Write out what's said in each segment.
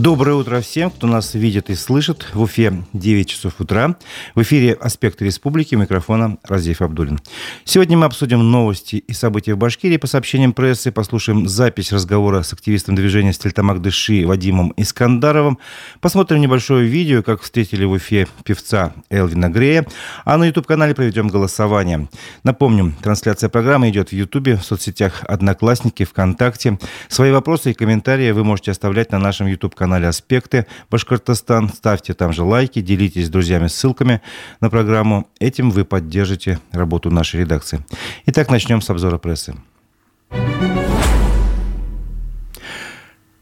Доброе утро всем, кто нас видит и слышит. В Уфе 9 часов утра. В эфире «Аспекты республики». Микрофона Разиев Абдулин. Сегодня мы обсудим новости и события в Башкирии. По сообщениям прессы послушаем запись разговора с активистом движения «Стельтамак Дыши» Вадимом Искандаровым. Посмотрим небольшое видео, как встретили в Уфе певца Элвина Грея. А на YouTube-канале проведем голосование. Напомним, трансляция программы идет в YouTube, в соцсетях «Одноклассники», ВКонтакте. Свои вопросы и комментарии вы можете оставлять на нашем YouTube-канале канале «Аспекты Башкортостан». Ставьте там же лайки, делитесь с друзьями ссылками на программу. Этим вы поддержите работу нашей редакции. Итак, начнем с обзора прессы.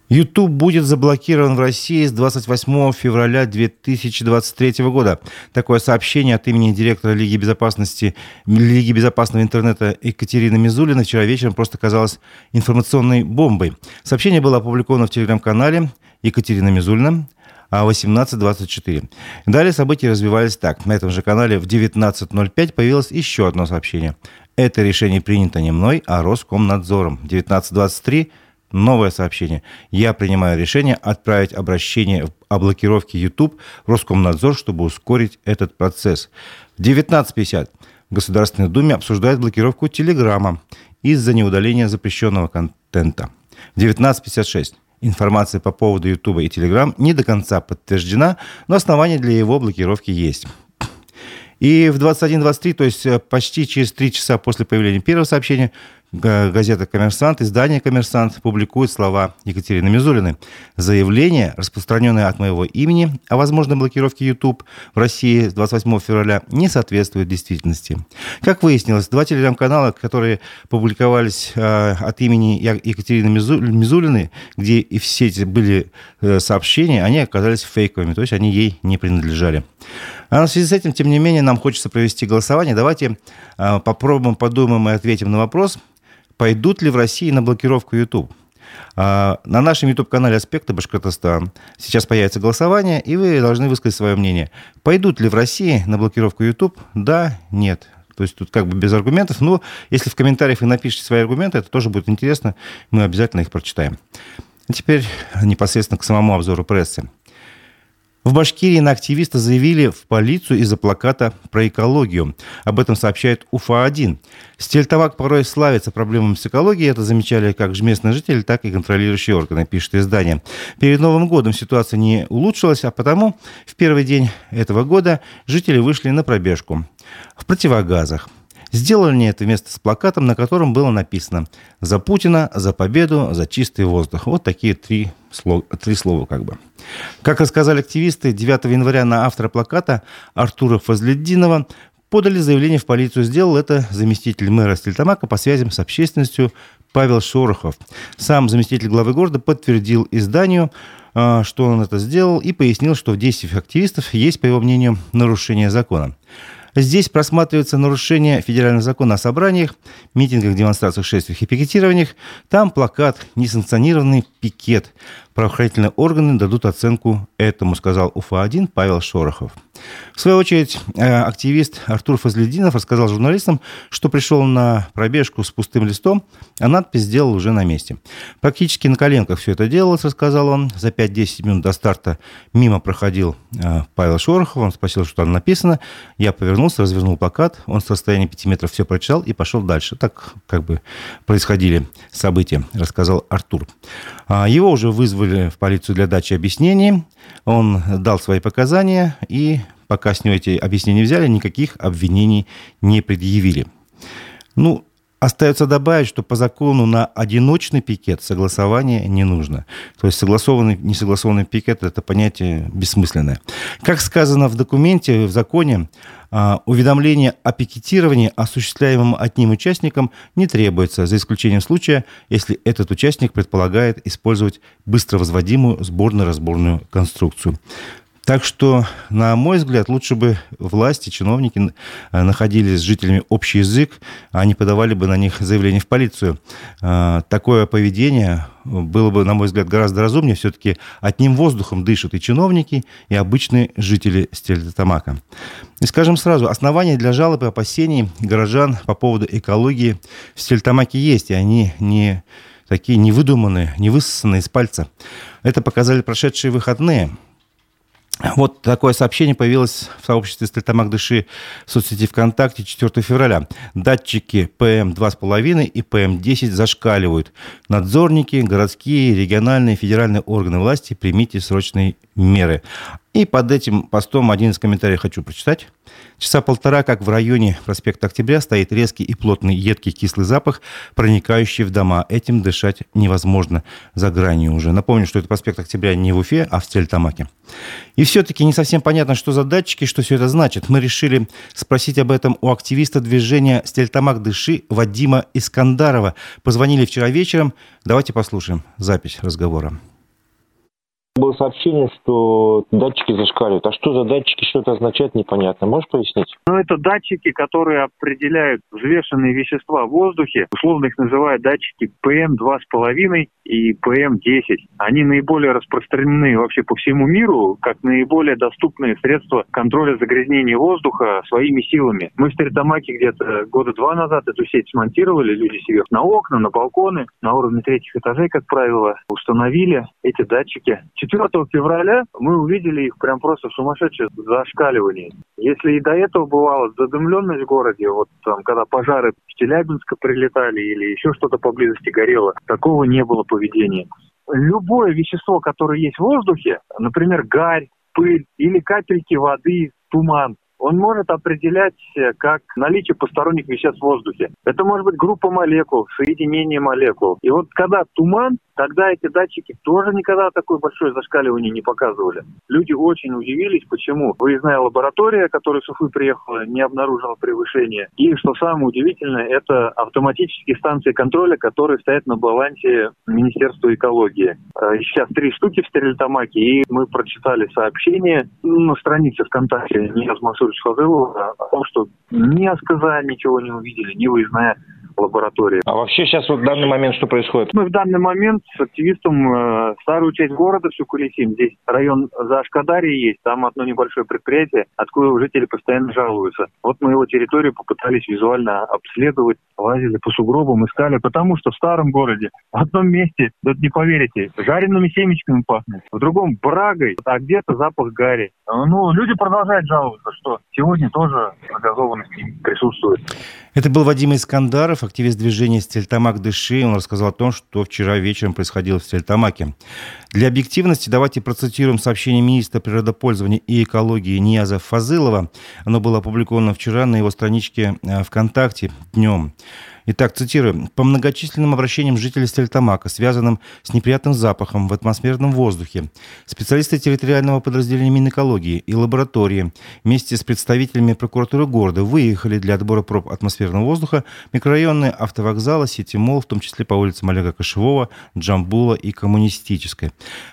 YouTube будет заблокирован в России с 28 февраля 2023 года. Такое сообщение от имени директора Лиги безопасности Лиги безопасного интернета Екатерины Мизулиной вчера вечером просто казалось информационной бомбой. Сообщение было опубликовано в телеграм-канале Екатерина Мизульна, 18.24. Далее события развивались так. На этом же канале в 19.05 появилось еще одно сообщение. Это решение принято не мной, а Роскомнадзором. 19.23 новое сообщение. Я принимаю решение отправить обращение о блокировке YouTube в Роскомнадзор, чтобы ускорить этот процесс. В 19.50 в Государственной Думе обсуждают блокировку Телеграма из-за неудаления запрещенного контента. В 19.56 Информация по поводу YouTube и Telegram не до конца подтверждена, но основания для его блокировки есть. И в 21.23, то есть э, почти через три часа после появления первого сообщения, газета «Коммерсант», издание «Коммерсант» публикует слова Екатерины Мизулиной. Заявление, распространенное от моего имени о возможной блокировке YouTube в России с 28 февраля, не соответствует действительности. Как выяснилось, два телеграм-канала, которые публиковались э, от имени Екатерины Мизулиной, где и все эти были э, сообщения, они оказались фейковыми, то есть они ей не принадлежали. А в связи с этим, тем не менее, нам хочется провести голосование. Давайте э, попробуем, подумаем и ответим на вопрос – пойдут ли в России на блокировку YouTube. А, на нашем YouTube-канале «Аспекты Башкортостан» сейчас появится голосование, и вы должны высказать свое мнение. Пойдут ли в России на блокировку YouTube? Да, нет. То есть тут как бы без аргументов. Но если в комментариях вы напишите свои аргументы, это тоже будет интересно. Мы обязательно их прочитаем. Теперь непосредственно к самому обзору прессы. В Башкирии на активиста заявили в полицию из-за плаката про экологию. Об этом сообщает УФА-1. Стельтовак порой славится проблемами с экологией. Это замечали как местные жители, так и контролирующие органы, пишет издание. Перед Новым годом ситуация не улучшилась, а потому в первый день этого года жители вышли на пробежку в противогазах. Сделали они это вместо с плакатом, на котором было написано «За Путина, за победу, за чистый воздух». Вот такие три слова, три слова как бы. Как рассказали активисты, 9 января на автора плаката Артура Фазледдинова подали заявление в полицию. Сделал это заместитель мэра Стельтамака по связям с общественностью Павел Шорохов. Сам заместитель главы города подтвердил изданию, а, что он это сделал, и пояснил, что в действиях активистов есть, по его мнению, нарушение закона. Здесь просматривается нарушение федерального закона о собраниях, митингах, демонстрациях, шествиях и пикетированиях. Там плакат «Несанкционированный пикет». Правоохранительные органы дадут оценку этому, сказал УФА-1 Павел Шорохов. В свою очередь, э, активист Артур Фазлединов рассказал журналистам, что пришел на пробежку с пустым листом, а надпись сделал уже на месте. Практически на коленках все это делалось, рассказал он. За 5-10 минут до старта мимо проходил э, Павел Шорохов, он спросил, что там написано. Я повернулся, развернул плакат, он с расстояния 5 метров все прочитал и пошел дальше. Так как бы происходили события, рассказал Артур. А, его уже вызвали вызвали в полицию для дачи объяснений. Он дал свои показания, и пока с него эти объяснения взяли, никаких обвинений не предъявили. Ну, Остается добавить, что по закону на одиночный пикет согласования не нужно. То есть согласованный, несогласованный пикет – это понятие бессмысленное. Как сказано в документе, в законе, уведомление о пикетировании, осуществляемом одним участником, не требуется, за исключением случая, если этот участник предполагает использовать быстро возводимую сборно-разборную конструкцию. Так что, на мой взгляд, лучше бы власти, чиновники э, находили с жителями общий язык, а не подавали бы на них заявление в полицию. Э, такое поведение было бы, на мой взгляд, гораздо разумнее. Все-таки одним воздухом дышат и чиновники, и обычные жители Стерлитамака. И скажем сразу, основания для жалоб и опасений горожан по поводу экологии в Стерлитамаке есть, и они не такие невыдуманные, не высосанные из пальца. Это показали прошедшие выходные – вот такое сообщение появилось в сообществе Стельтамак Дыши в соцсети ВКонтакте 4 февраля. Датчики ПМ-2,5 и ПМ-10 зашкаливают. Надзорники, городские, региональные, федеральные органы власти, примите срочные меры. И под этим постом один из комментариев хочу прочитать. Часа полтора, как в районе проспекта Октября, стоит резкий и плотный едкий кислый запах, проникающий в дома. Этим дышать невозможно за гранью уже. Напомню, что это проспект Октября не в Уфе, а в Стельтамаке. И все-таки не совсем понятно, что за датчики, что все это значит. Мы решили спросить об этом у активиста движения «Стельтамак Дыши» Вадима Искандарова. Позвонили вчера вечером. Давайте послушаем запись разговора. Было сообщение, что датчики зашкаливают. А что за датчики, что это означает, непонятно. Можешь пояснить? Ну, это датчики, которые определяют взвешенные вещества в воздухе. Условно их называют датчики ПМ-2,5 и ПМ-10. Они наиболее распространены вообще по всему миру, как наиболее доступные средства контроля загрязнения воздуха своими силами. Мы в Стритамаке где-то года два назад эту сеть смонтировали, люди себе на окна, на балконы, на уровне третьих этажей, как правило, установили эти датчики. 4 февраля мы увидели их прям просто в сумасшедшем зашкаливании. Если и до этого бывало задымленность в городе, вот там, когда пожары в Челябинска прилетали или еще что-то поблизости горело, такого не было поведения. Любое вещество, которое есть в воздухе, например, гарь, пыль или капельки воды, туман, он может определять э, как наличие посторонних веществ в воздухе. Это может быть группа молекул, соединение молекул. И вот когда туман, тогда эти датчики тоже никогда такое большое зашкаливание не показывали. Люди очень удивились, почему выездная лаборатория, которая с Уфы приехала, не обнаружила превышения. И, что самое удивительное, это автоматические станции контроля, которые стоят на балансе Министерства экологии. Э, сейчас три штуки в Стерильтамаке, и мы прочитали сообщение на странице ВКонтакте Нияз Масурович Фазылов о том, что ни АСКЗа ничего не увидели, ни выездная лаборатории. А вообще сейчас вот в данный момент что происходит? Мы в данный момент с активистом э, старую часть города всю колесим. Здесь район за Ашкадарией есть, там одно небольшое предприятие, откуда жители постоянно жалуются. Вот мы его территорию попытались визуально обследовать, лазили по сугробам, искали, потому что в старом городе в одном месте, вот не поверите, жареными семечками пахнет, в другом брагой, а где-то запах гари. Ну, люди продолжают жаловаться, что сегодня тоже загазованность присутствует. Это был Вадим Искандаров, активист движения «Стельтамак Дыши». Он рассказал о том, что вчера вечером происходило в Стельтамаке. Для объективности давайте процитируем сообщение министра природопользования и экологии Нияза Фазылова. Оно было опубликовано вчера на его страничке э, ВКонтакте днем. Итак, цитирую. «По многочисленным обращениям жителей Стельтамака, связанным с неприятным запахом в атмосферном воздухе, специалисты территориального подразделения Минэкологии и лаборатории вместе с представителями прокуратуры города выехали для отбора проб атмосферного воздуха микрорайонные автовокзала, сети МОЛ, в том числе по улицам Олега Кошевого, Джамбула и Коммунистической.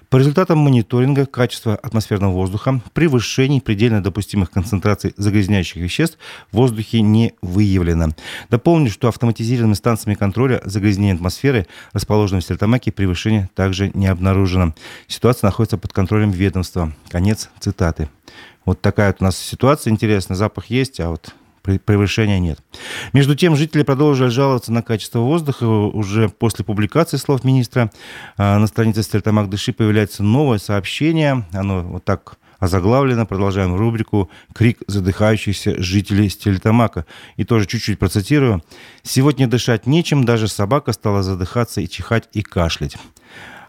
По результатам мониторинга качества атмосферного воздуха превышений предельно допустимых концентраций загрязняющих веществ в воздухе не выявлено. Дополню, что автоматизированными станциями контроля загрязнения атмосферы, расположенными в Сельтамаке, превышения также не обнаружено. Ситуация находится под контролем ведомства. Конец цитаты. Вот такая вот у нас ситуация интересная. Запах есть, а вот превышения нет. Между тем, жители продолжили жаловаться на качество воздуха. Уже после публикации слов министра а, на странице Стельтамак Дыши появляется новое сообщение. Оно вот так озаглавлено. Продолжаем рубрику «Крик задыхающихся жителей Стельтамака». И тоже чуть-чуть процитирую. «Сегодня дышать нечем, даже собака стала задыхаться и чихать и кашлять».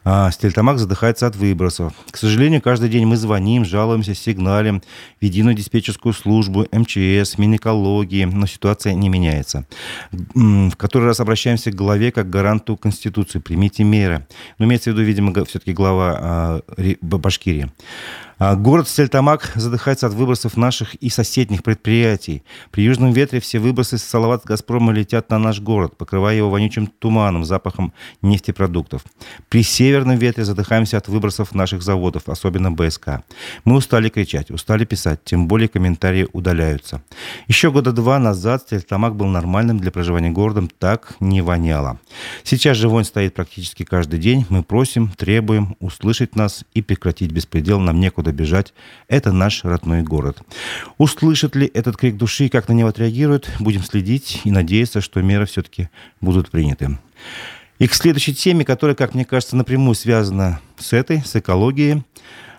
А Стельтамак задыхается от выбросов. К сожалению, каждый день мы звоним, жалуемся, сигналим в единую диспетчерскую службу, МЧС, Минэкологии, но ситуация не меняется. В который раз обращаемся к главе как к гаранту Конституции. Примите меры. Но имеется в виду, видимо, все-таки глава а, Башкирии. А, город Стельтамак задыхается от выбросов наших и соседних предприятий. При южном ветре все выбросы с Салават Газпрома летят на наш город, покрывая его вонючим туманом, запахом нефтепродуктов. При северном ветре задыхаемся от выбросов наших заводов, особенно БСК. Мы устали кричать, устали писать, тем более комментарии удаляются. Еще года два назад Стельтамак был нормальным для проживания городом, так не воняло. Сейчас же вонь стоит практически каждый день. Мы просим, требуем услышать нас и прекратить беспредел. Нам некуда некуда бежать. Это наш родной город. Услышит ли этот крик души как на него отреагируют, будем следить и надеяться, что меры все-таки будут приняты. И к следующей теме, которая, как мне кажется, напрямую связана с этой, с экологией,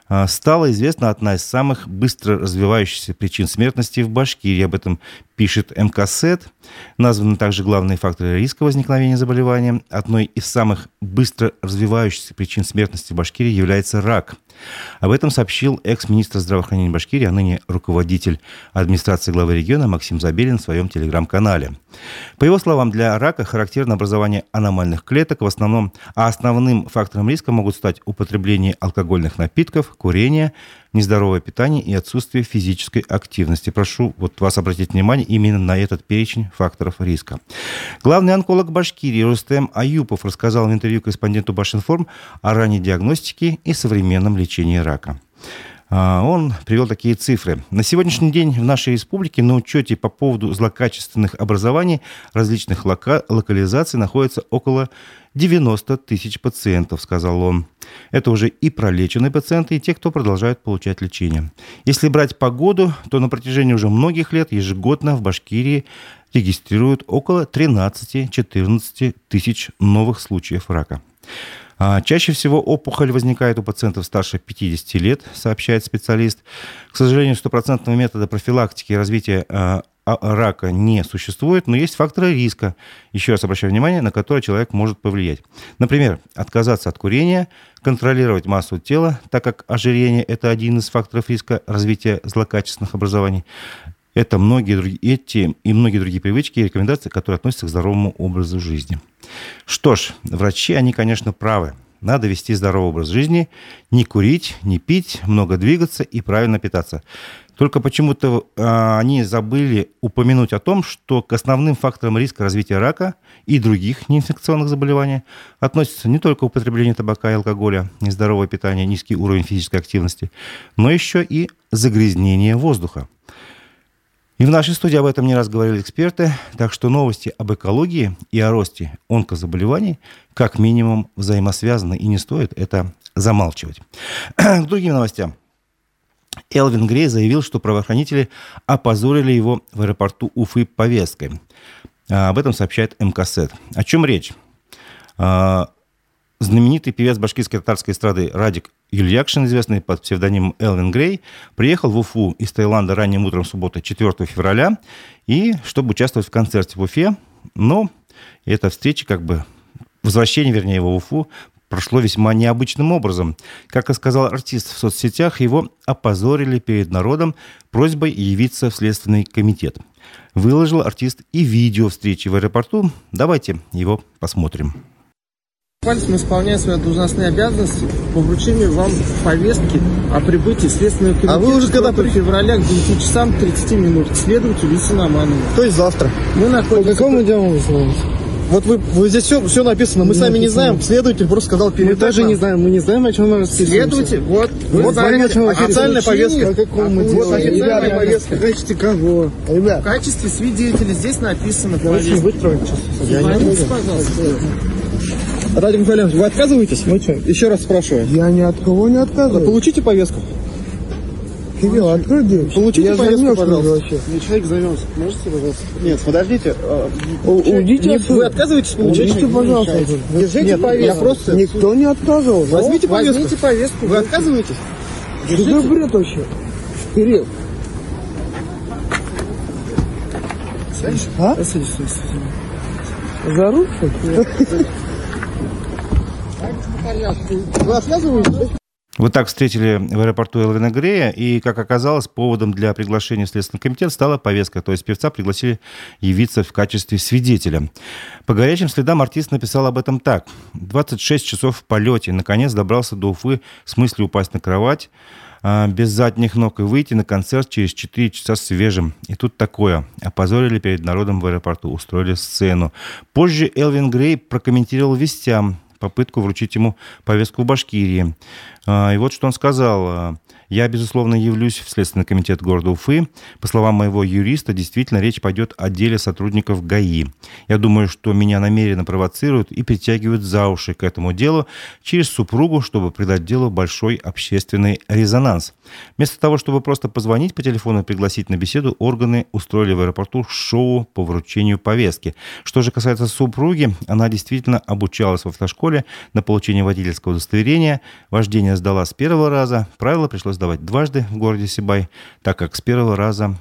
а, стала известна одна из самых быстро развивающихся причин смертности в Башкирии. Об этом пишет МКСЭД. Названы также главные факторы риска возникновения заболевания. Одной из самых быстро развивающихся причин смертности в Башкирии является рак – об этом сообщил экс-министр здравоохранения Башкирии, а ныне руководитель администрации главы региона Максим Забелин в своем телеграм-канале. По его словам, для рака характерно образование аномальных клеток в основном, а основным фактором риска могут стать употребление алкогольных напитков, курение, нездоровое питание и отсутствие физической активности. Прошу вот вас обратить внимание именно на этот перечень факторов риска. Главный онколог Башкирии Рустем Аюпов рассказал в интервью корреспонденту Башинформ о ранней диагностике и современном лечении рака. А, он привел такие цифры. На сегодняшний день в нашей республике на учете по поводу злокачественных образований различных лока- локализаций находится около 90 тысяч пациентов, сказал он. Это уже и пролеченные пациенты, и те, кто продолжает получать лечение. Если брать погоду, то на протяжении уже многих лет ежегодно в Башкирии регистрируют около 13-14 тысяч новых случаев рака. А чаще всего опухоль возникает у пациентов старше 50 лет, сообщает специалист. К сожалению, стопроцентного метода профилактики и развития а, а, рака не существует, но есть факторы риска, еще раз обращаю внимание, на которые человек может повлиять. Например, отказаться от курения, контролировать массу тела, так как ожирение – это один из факторов риска развития злокачественных образований. Это многие эти и многие другие привычки и рекомендации, которые относятся к здоровому образу жизни. Что ж, врачи, они, конечно, правы. Надо вести здоровый образ жизни, не курить, не пить, много двигаться и правильно питаться. Только почему-то э, они забыли упомянуть о том, что к основным факторам риска развития рака и других неинфекционных заболеваний относятся не только употребление табака и алкоголя, нездоровое питание, низкий уровень физической активности, но еще и загрязнение воздуха. И в нашей студии об этом не раз говорили эксперты, так что новости об экологии и о росте онкозаболеваний как минимум взаимосвязаны и не стоит это замалчивать. К другим новостям. Элвин Грей заявил, что правоохранители опозорили его в аэропорту Уфы повесткой. А, об этом сообщает МКСЭД. О чем речь? Знаменитый певец башкирской татарской эстрады Радик Юльякшин, известный под псевдонимом Элвин Грей, приехал в Уфу из Таиланда ранним утром субботы 4 февраля, и чтобы участвовать в концерте в Уфе, но эта встреча, как бы возвращение, вернее, его в Уфу, прошло весьма необычным образом. Как и сказал артист в соцсетях, его опозорили перед народом просьбой явиться в Следственный комитет. Выложил артист и видео встречи в аэропорту. Давайте его посмотрим. Мы исполняем свои должностные обязанности по вручению вам повестки о прибытии Следственного комитета а вы уже когда при... февраля к 9 часам 30 минут к следователю Аманову. То есть завтра? Мы находимся... По какому делу вы знаете? Вот вы, вы здесь все, все написано, мы не сами написано. не знаем, следователь просто сказал передать Мы тоже нам. не знаем, мы не знаем, о чем мы расписываемся. Следователь, вот, вы вот знаете, о чем официальная повестка. По какому делу? Вот официальная повестка. В качестве кого? Ребят. В качестве свидетеля здесь написано. Очень быстро. Я не пожалуйста. Радик Михайлович, вы отказываетесь? Мы что? Еще раз спрашиваю. Я ни от кого не отказываюсь. Получите повестку. Кирилл, открой дверь. Получите я повестку, пожалуйста. Вообще. Мне человек замерз. Можете, пожалуйста? Нет, подождите. Уйдите отсюда. Вы отказываетесь получить? Уйдите, пожалуйста. Держите Нет, повестку. Я просто... Никто не отказывал. Возьмите повестку. Возьмите повестку. Вы отказываетесь? Держите. Что за бред вообще? Кирилл. Садись. А? Садись, садись. За руку? Вы так встретили в аэропорту Элвина Грея, и, как оказалось, поводом для приглашения в Следственный комитет стала повестка, то есть певца пригласили явиться в качестве свидетеля. По горячим следам артист написал об этом так. 26 часов в полете, наконец добрался до Уфы с мыслью упасть на кровать, а, без задних ног и выйти на концерт через 4 часа свежим. И тут такое. Опозорили перед народом в аэропорту, устроили сцену. Позже Элвин Грей прокомментировал вестям, попытку вручить ему повестку в Башкирии. А, и вот что он сказал. Я, безусловно, явлюсь в Следственный комитет города Уфы. По словам моего юриста, действительно речь пойдет о деле сотрудников ГАИ. Я думаю, что меня намеренно провоцируют и притягивают за уши к этому делу через супругу, чтобы придать делу большой общественный резонанс. Вместо того, чтобы просто позвонить по телефону и пригласить на беседу, органы устроили в аэропорту шоу по вручению повестки. Что же касается супруги, она действительно обучалась в автошколе на получение водительского удостоверения. Вождение сдала с первого раза. Правила пришлось сдавать дважды в городе Сибай, так как с первого раза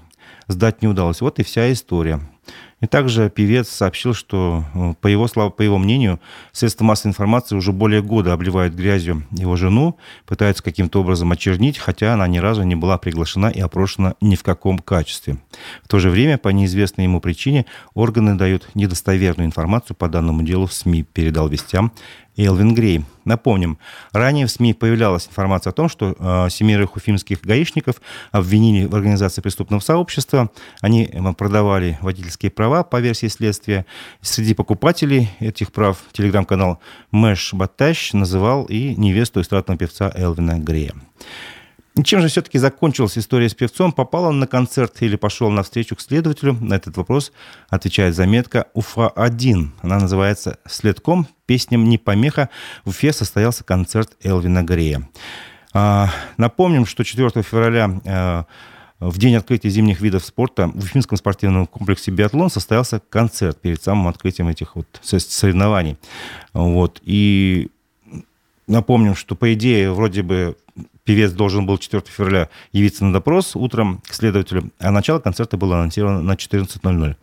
сдать не удалось. Вот и вся история. И также певец сообщил, что, э, по его, по его мнению, средства массовой информации уже более года обливают грязью его жену, пытаются каким-то образом очернить, хотя она ни разу не была приглашена и опрошена ни в каком качестве. В то же время, по неизвестной ему причине, органы дают недостоверную информацию по данному делу в СМИ, передал вестям Элвин Грей. Напомним, ранее в СМИ появлялась информация о том, что э, семерых уфимских гаишников обвинили в организации преступного сообщества. Они э, продавали водительские права по версии следствия. Среди покупателей этих прав телеграм-канал Мэш Батащ называл и невесту эстрадного певца Элвина Грея. Чем же все-таки закончилась история с певцом? Попал он на концерт или пошел на встречу к следователю? На этот вопрос отвечает заметка «Уфа-1». Она называется «Следком. Песням не помеха». В Уфе состоялся концерт Элвина Грея. А, напомним, что 4 февраля а, в день открытия зимних видов спорта в Уфимском спортивном комплексе «Биатлон» состоялся концерт перед самым открытием этих вот соревнований. Вот. И напомним, что, по идее, вроде бы певец должен был 4 февраля явиться на допрос утром к следователю, а начало концерта было анонсировано на 14.00.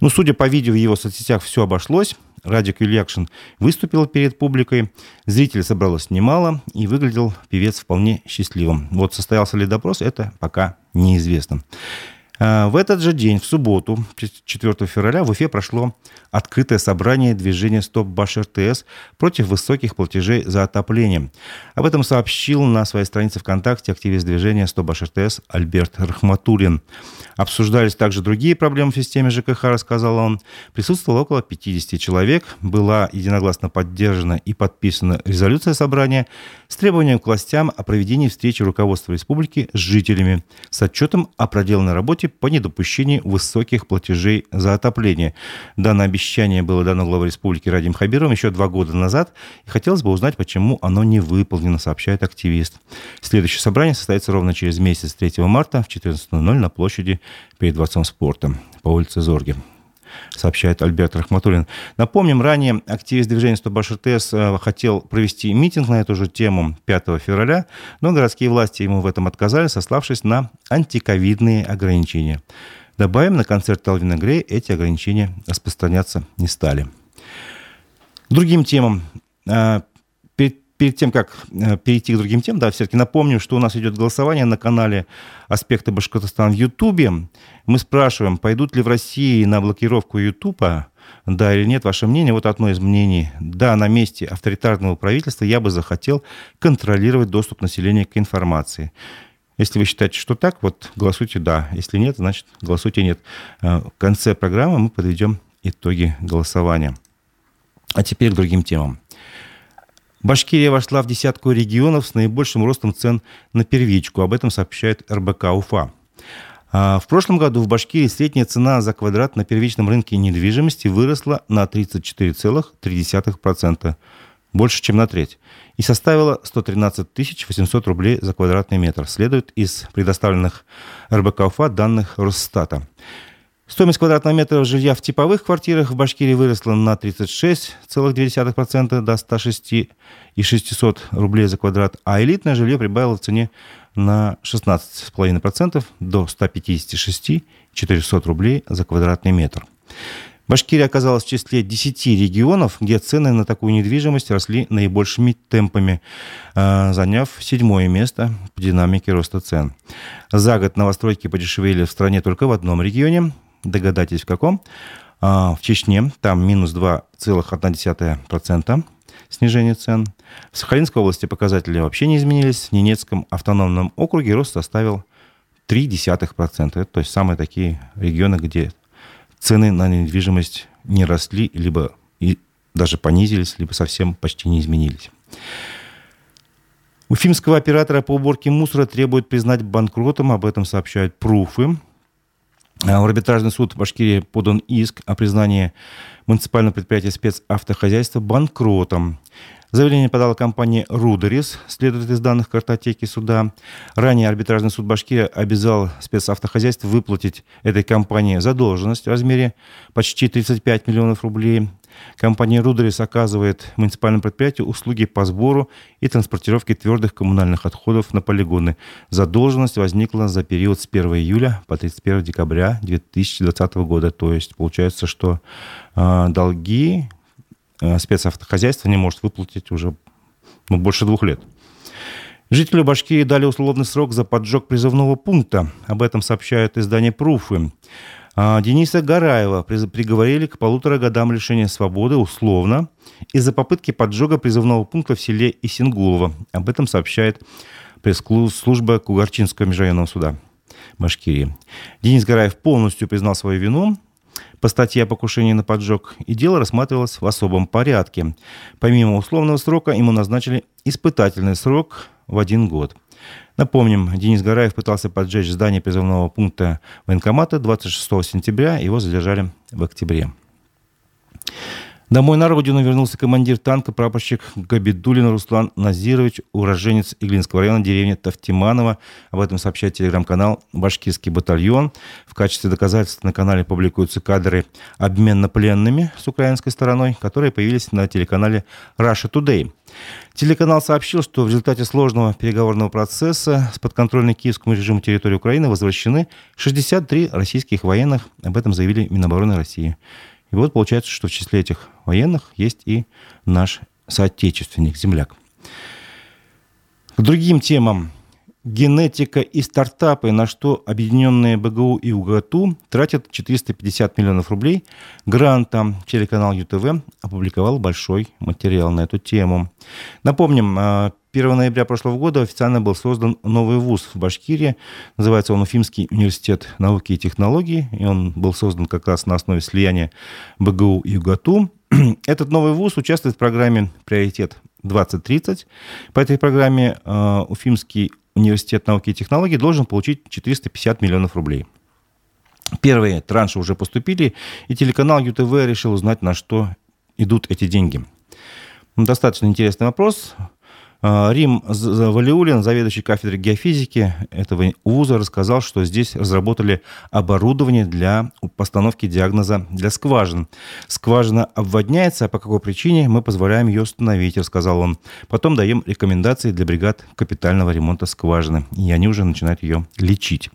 Ну, судя по видео в его соцсетях, все обошлось. Радик Юльякшин выступил перед публикой, зрителей собралось немало, и выглядел певец вполне счастливым. Вот состоялся ли допрос, это пока неизвестно. А, в этот же день, в субботу, 4 февраля, в Уфе прошло открытое собрание движения «Стоп Баш РТС» против высоких платежей за отопление. Об этом сообщил на своей странице ВКонтакте активист движения «Стоп Баш РТС» Альберт Рахматулин. Обсуждались также другие проблемы в системе ЖКХ, рассказал он. Присутствовало около 50 человек. Была единогласно поддержана и подписана резолюция собрания с требованием к властям о проведении встречи руководства республики с жителями с отчетом о проделанной работе по недопущению высоких платежей за отопление. Данное обещание было дано главой республики Радим Хабировым еще два года назад, и хотелось бы узнать, почему оно не выполнено, сообщает активист. Следующее собрание состоится ровно через месяц, 3 марта в 14.00 на площади перед Дворцом спорта по улице Зорги сообщает Альберт Рахматуллин. Напомним, ранее активист движения «Стобаш РТС» э, хотел провести митинг на эту же тему 5 февраля, но городские власти ему в этом отказали, сославшись на антиковидные ограничения. Добавим, на концерт Талвина Грей эти ограничения распространяться не стали. Другим темам. Перед тем, как э, перейти к другим темам, да, все-таки напомню, что у нас идет голосование на канале «Аспекты Башкортостана» в Ютубе. Мы спрашиваем, пойдут ли в России на блокировку Ютуба, да или нет, ваше мнение. Вот одно из мнений. Да, на месте авторитарного правительства я бы захотел контролировать доступ населения к информации. Если вы считаете, что так, вот голосуйте «да». Если нет, значит голосуйте «нет». Э, в конце программы мы подведем итоги голосования. А теперь к другим темам. Башкирия вошла в десятку регионов с наибольшим ростом цен на первичку. Об этом сообщает РБК Уфа. А в прошлом году в Башкирии средняя цена за квадрат на первичном рынке недвижимости выросла на 34,3%, больше, чем на треть, и составила 113 800 рублей за квадратный метр, следует из предоставленных РБК Уфа данных Росстата. Стоимость квадратного метра жилья в типовых квартирах в Башкирии выросла на 36,2% до 106 и 600 рублей за квадрат, а элитное жилье прибавило в цене на 16,5% до 156 400 рублей за квадратный метр. Башкирия оказалась в числе 10 регионов, где цены на такую недвижимость росли наибольшими темпами, а, заняв седьмое место по динамике роста цен. За год новостройки подешевели в стране только в одном регионе Догадайтесь, в каком? А, в Чечне, там минус 2,1% снижение цен. В Сахалинской области показатели вообще не изменились. В Ненецком автономном округе рост составил 0,3%. Это то есть самые такие регионы, где цены на недвижимость не росли, либо и даже понизились, либо совсем почти не изменились. Уфимского оператора по уборке мусора требуют признать банкротом, об этом сообщают пруфы. А в арбитражный суд Башкирии подан иск о признании муниципального предприятия спецавтохозяйства банкротом. Заявление подала компания «Рудерис», следует из данных картотеки суда. Ранее арбитражный суд Башкирия обязал спецавтохозяйство выплатить этой компании задолженность в размере почти 35 миллионов рублей. Компания «Рудерис» оказывает муниципальному предприятию услуги по сбору и транспортировке твердых коммунальных отходов на полигоны. Задолженность возникла за период с 1 июля по 31 декабря 2020 года. То есть получается, что э, долги э, спецавтохозяйство не может выплатить уже ну, больше двух лет. Жителю Башкирии дали условный срок за поджог призывного пункта. Об этом сообщают издание «Пруфы». А, Дениса Гараева приговорили к полутора годам лишения свободы условно из-за попытки поджога призывного пункта в селе Исингулово. Об этом сообщает пресс-служба Кугарчинского межрайонного суда Башкирии. Денис Гараев полностью признал свою вину по статье о покушении на поджог, и дело рассматривалось в особом порядке. Помимо условного срока ему назначили испытательный срок в один год – Напомним, Денис Гараев пытался поджечь здание призывного пункта военкомата 26 сентября. Его задержали в октябре. Домой на родину вернулся командир танка, прапорщик Габидулин Руслан Назирович, уроженец Иглинского района, деревни Тавтиманова. Об этом сообщает телеграм-канал «Башкирский батальон». В качестве доказательств на канале публикуются кадры обмена пленными с украинской стороной, которые появились на телеканале Russia Today. Телеканал сообщил, что в результате сложного переговорного процесса с подконтрольной киевскому режиму территории Украины возвращены 63 российских военных. Об этом заявили Минобороны России. И вот получается, что в числе этих военных есть и наш соотечественник, земляк. К другим темам. Генетика и стартапы, на что объединенные БГУ и УГТУ тратят 450 миллионов рублей. Грантом телеканал ЮТВ опубликовал большой материал на эту тему. Напомним, а, 1 ноября прошлого года официально был создан новый вуз в Башкирии. Называется он Уфимский университет науки и технологий. И он был создан как раз на основе слияния БГУ и ЮГАТУ. Этот новый вуз участвует в программе «Приоритет 2030». По этой программе э, Уфимский университет науки и технологий должен получить 450 миллионов рублей. Первые транши уже поступили, и телеканал ЮТВ решил узнать, на что идут эти деньги. Достаточно интересный вопрос. А, Рим Валиулин, заведующий кафедрой геофизики этого вуза, рассказал, что здесь разработали оборудование для постановки диагноза для скважин. Скважина обводняется, а по какой причине мы позволяем ее установить, рассказал он. Потом даем рекомендации для бригад капитального ремонта скважины, и они уже начинают ее лечить.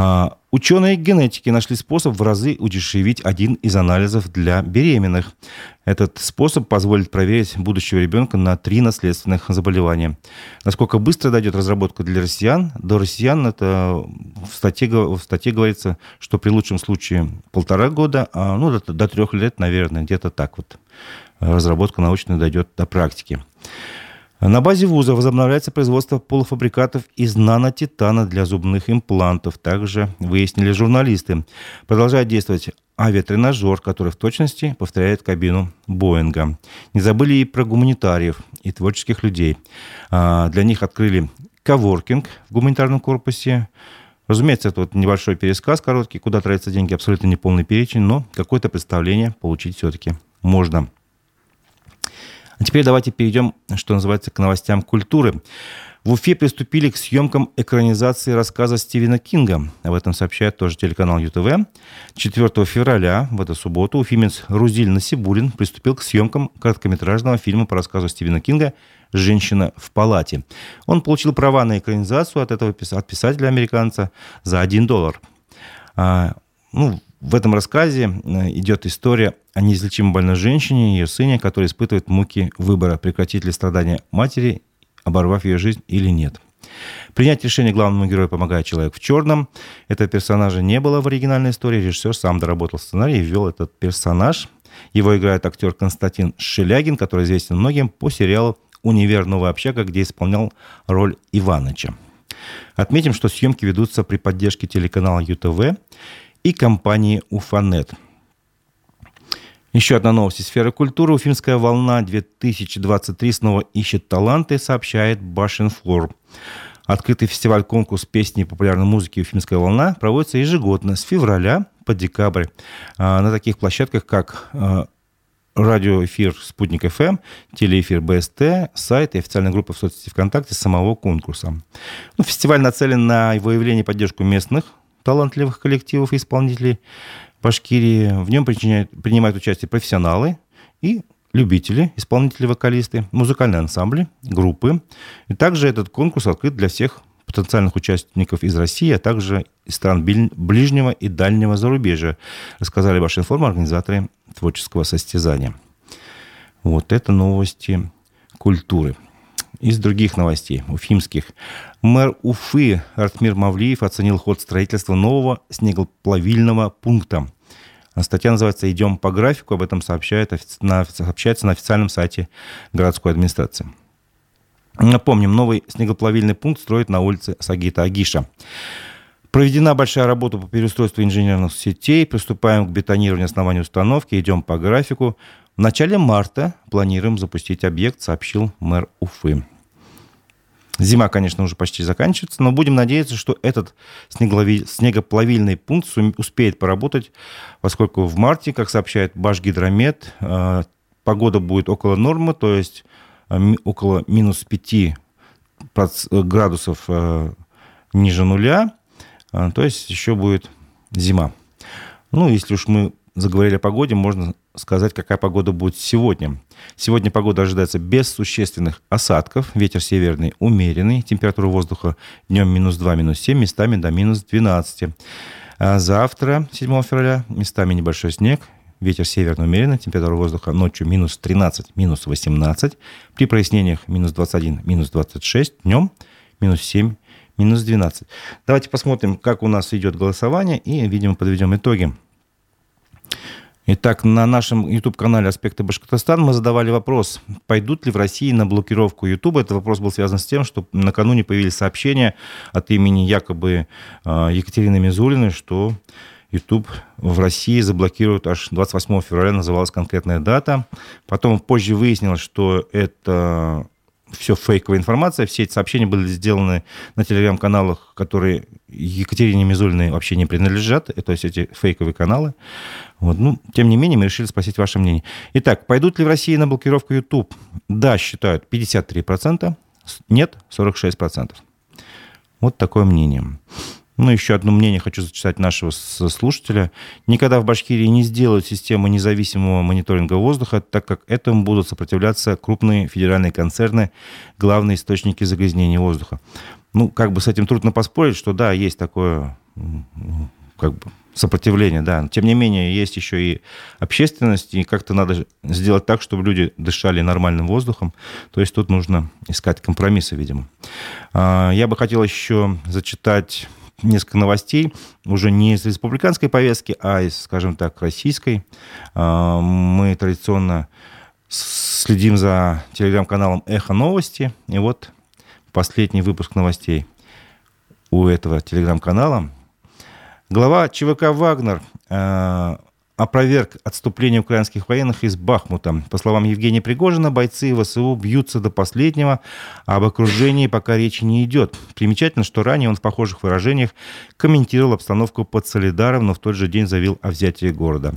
А, ученые генетики нашли способ в разы удешевить один из анализов для беременных. Этот способ позволит проверить будущего ребенка на три наследственных заболевания. Насколько быстро дойдет разработка для россиян? До россиян это в статье, в статье говорится, что при лучшем случае полтора года, а ну, до, до трех лет, наверное, где-то так вот разработка научная дойдет до практики. На базе вуза возобновляется производство полуфабрикатов из нанотитана для зубных имплантов. Также выяснили журналисты. Продолжает действовать авиатренажер, который в точности повторяет кабину Боинга. Не забыли и про гуманитариев и творческих людей. А, для них открыли коворкинг в гуманитарном корпусе. Разумеется, это вот небольшой пересказ короткий, куда тратятся деньги, абсолютно неполный перечень, но какое-то представление получить все-таки можно. А теперь давайте перейдем, что называется, к новостям культуры. В Уфе приступили к съемкам экранизации рассказа Стивена Кинга. Об этом сообщает тоже телеканал ЮТВ. 4 февраля, в эту субботу, уфимец Рузиль Насибулин приступил к съемкам короткометражного фильма по рассказу Стивена Кинга «Женщина в палате». Он получил права на экранизацию от этого от писателя-американца за 1 доллар. А, ну, в этом рассказе э, идет история о неизлечимо больной женщине и ее сыне, который испытывает муки выбора, прекратить ли страдания матери, оборвав ее жизнь или нет. Принять решение главному герою помогает человек в черном. Этого персонажа не было в оригинальной истории. Режиссер сам доработал сценарий и ввел этот персонаж. Его играет актер Константин Шелягин, который известен многим по сериалу «Универ. Новая общага», где исполнял роль Иваныча. Отметим, что съемки ведутся при поддержке телеканала ЮТВ и компании «Уфанет». Еще одна новость из сферы культуры. Уфимская волна-2023 снова ищет таланты, сообщает Башенфлор. Открытый фестиваль-конкурс песни и популярной музыки «Уфимская волна» проводится ежегодно с февраля по декабрь а, на таких площадках, как а, радиоэфир «Спутник ФМ», телеэфир БСТ, сайт и официальная группа в соцсети ВКонтакте самого конкурса. Ну, фестиваль нацелен на выявление и поддержку местных талантливых коллективов исполнителей Башкирии. В нем принимают участие профессионалы и любители, исполнители, вокалисты, музыкальные ансамбли, группы. И также этот конкурс открыт для всех потенциальных участников из России, а также из стран ближнего и дальнего зарубежья, рассказали Башинформ, организаторы творческого состязания. Вот это новости культуры. Из других новостей, уфимских. Мэр Уфы Артмир Мавлиев оценил ход строительства нового снегоплавильного пункта. Статья называется «Идем по графику». Об этом сообщает, сообщается на официальном сайте городской администрации. Напомним, новый снегоплавильный пункт строят на улице Сагита Агиша. Проведена большая работа по переустройству инженерных сетей. Приступаем к бетонированию основания установки. Идем по графику. В начале марта планируем запустить объект, сообщил мэр Уфы. Зима, конечно, уже почти заканчивается, но будем надеяться, что этот снегоплавильный пункт успеет поработать, поскольку в марте, как сообщает Башгидромет, э, погода будет около нормы, то есть около минус 5 градусов э, ниже нуля, то есть еще будет зима. Ну, если уж мы заговорили о погоде, можно сказать, какая погода будет сегодня. Сегодня погода ожидается без существенных осадков. Ветер северный умеренный. Температура воздуха днем минус 2, минус 7, местами до минус 12. А завтра, 7 февраля, местами небольшой снег. Ветер северный умеренный. Температура воздуха ночью минус 13, минус 18. При прояснениях минус 21, минус 26. Днем минус 7, минус 12. Давайте посмотрим, как у нас идет голосование, и, видимо, подведем итоги. Итак, на нашем YouTube-канале «Аспекты Башкортостана» мы задавали вопрос, пойдут ли в России на блокировку YouTube. Этот вопрос был связан с тем, что накануне появились сообщения от имени якобы а, Екатерины Мизулиной, что YouTube в России заблокируют аж 28 февраля, называлась конкретная дата. Потом позже выяснилось, что это все фейковая информация, все эти сообщения были сделаны на телеграм-каналах, которые Екатерине Мизулиной вообще не принадлежат, то есть эти фейковые каналы. Вот. Ну, тем не менее, мы решили спросить ваше мнение. Итак, пойдут ли в России на блокировку YouTube? Да, считают 53%, нет 46%. Вот такое мнение. Ну, еще одно мнение хочу зачитать нашего слушателя. Никогда в Башкирии не сделают систему независимого мониторинга воздуха, так как этому будут сопротивляться крупные федеральные концерны, главные источники загрязнения воздуха. Ну, как бы с этим трудно поспорить, что да, есть такое как бы сопротивление, да. Тем не менее, есть еще и общественность, и как-то надо сделать так, чтобы люди дышали нормальным воздухом. То есть тут нужно искать компромиссы, видимо. А, я бы хотел еще зачитать несколько новостей, уже не из республиканской повестки, а из, скажем так, российской. А, мы традиционно следим за телеграм-каналом «Эхо новости». И вот последний выпуск новостей у этого телеграм-канала. Глава ЧВК «Вагнер» а, опроверг отступление украинских военных из Бахмута. По словам Евгения Пригожина, бойцы ВСУ бьются до последнего, а об окружении пока речи не идет. Примечательно, что ранее он в похожих выражениях комментировал обстановку под Солидаром, но в тот же день заявил о взятии города.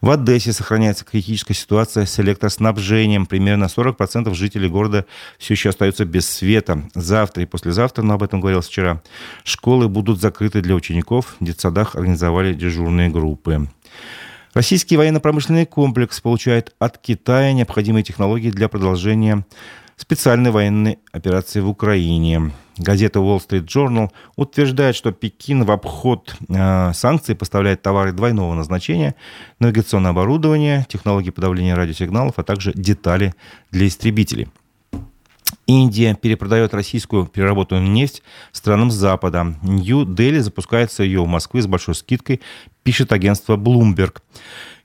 В Одессе сохраняется критическая ситуация с электроснабжением. Примерно 40% жителей города все еще остаются без света. Завтра и послезавтра, но об этом говорилось вчера, школы будут закрыты для учеников. В детсадах организовали дежурные группы. Российский военно-промышленный комплекс получает от Китая необходимые технологии для продолжения специальной военной операции в Украине. Газета Wall Street Journal утверждает, что Пекин в обход э, санкций поставляет товары двойного назначения, навигационное оборудование, технологии подавления радиосигналов, а также детали для истребителей. Индия перепродает российскую переработанную нефть странам Запада. Нью-Дели запускает ее в Москве с большой скидкой, пишет агентство Bloomberg.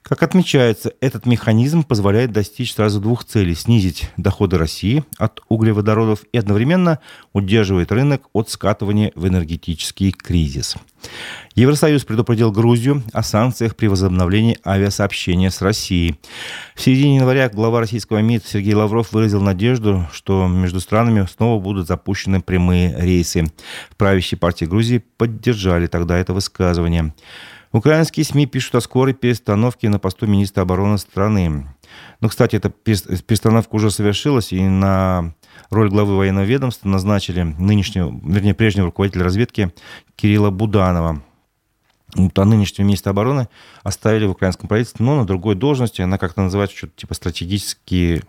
Как отмечается, этот механизм позволяет достичь сразу двух целей. Снизить доходы России от углеводородов и одновременно удерживает рынок от скатывания в энергетический кризис. Евросоюз предупредил Грузию о санкциях при возобновлении авиасообщения с Россией. В середине января глава российского МИД Сергей Лавров выразил надежду, что между странами снова будут запущены прямые рейсы. В правящей партии Грузии поддержали тогда это высказывание. Украинские СМИ пишут о скорой перестановке на посту министра обороны страны. Ну, кстати, эта перестановка уже совершилась, и на роль главы военного ведомства назначили нынешнего, вернее, прежнего руководителя разведки Кирилла Буданова. Вот, а нынешнего министра обороны оставили в украинском правительстве, но на другой должности. Она как-то называется что-то типа стратегические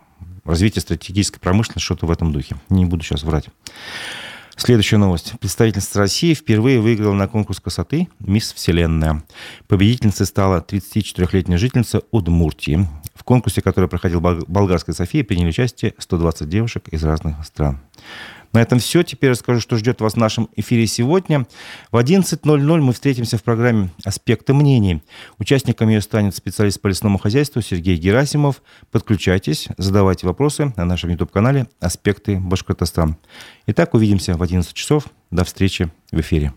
развитие стратегической промышленности, что-то в этом духе. Не буду сейчас врать. Следующая новость. Представительница России впервые выиграла на конкурс красоты «Мисс Вселенная». Победительницей стала 34-летняя жительница Удмуртии. В конкурсе, который проходил болгарская София, приняли участие 120 девушек из разных стран. На этом все. Теперь расскажу, что ждет вас в нашем эфире сегодня. В 11.00 мы встретимся в программе «Аспекты мнений». Участником ее станет специалист по лесному хозяйству Сергей Герасимов. Подключайтесь, задавайте вопросы на нашем YouTube-канале «Аспекты Башкортостан». Итак, увидимся в 11 часов. До встречи в эфире.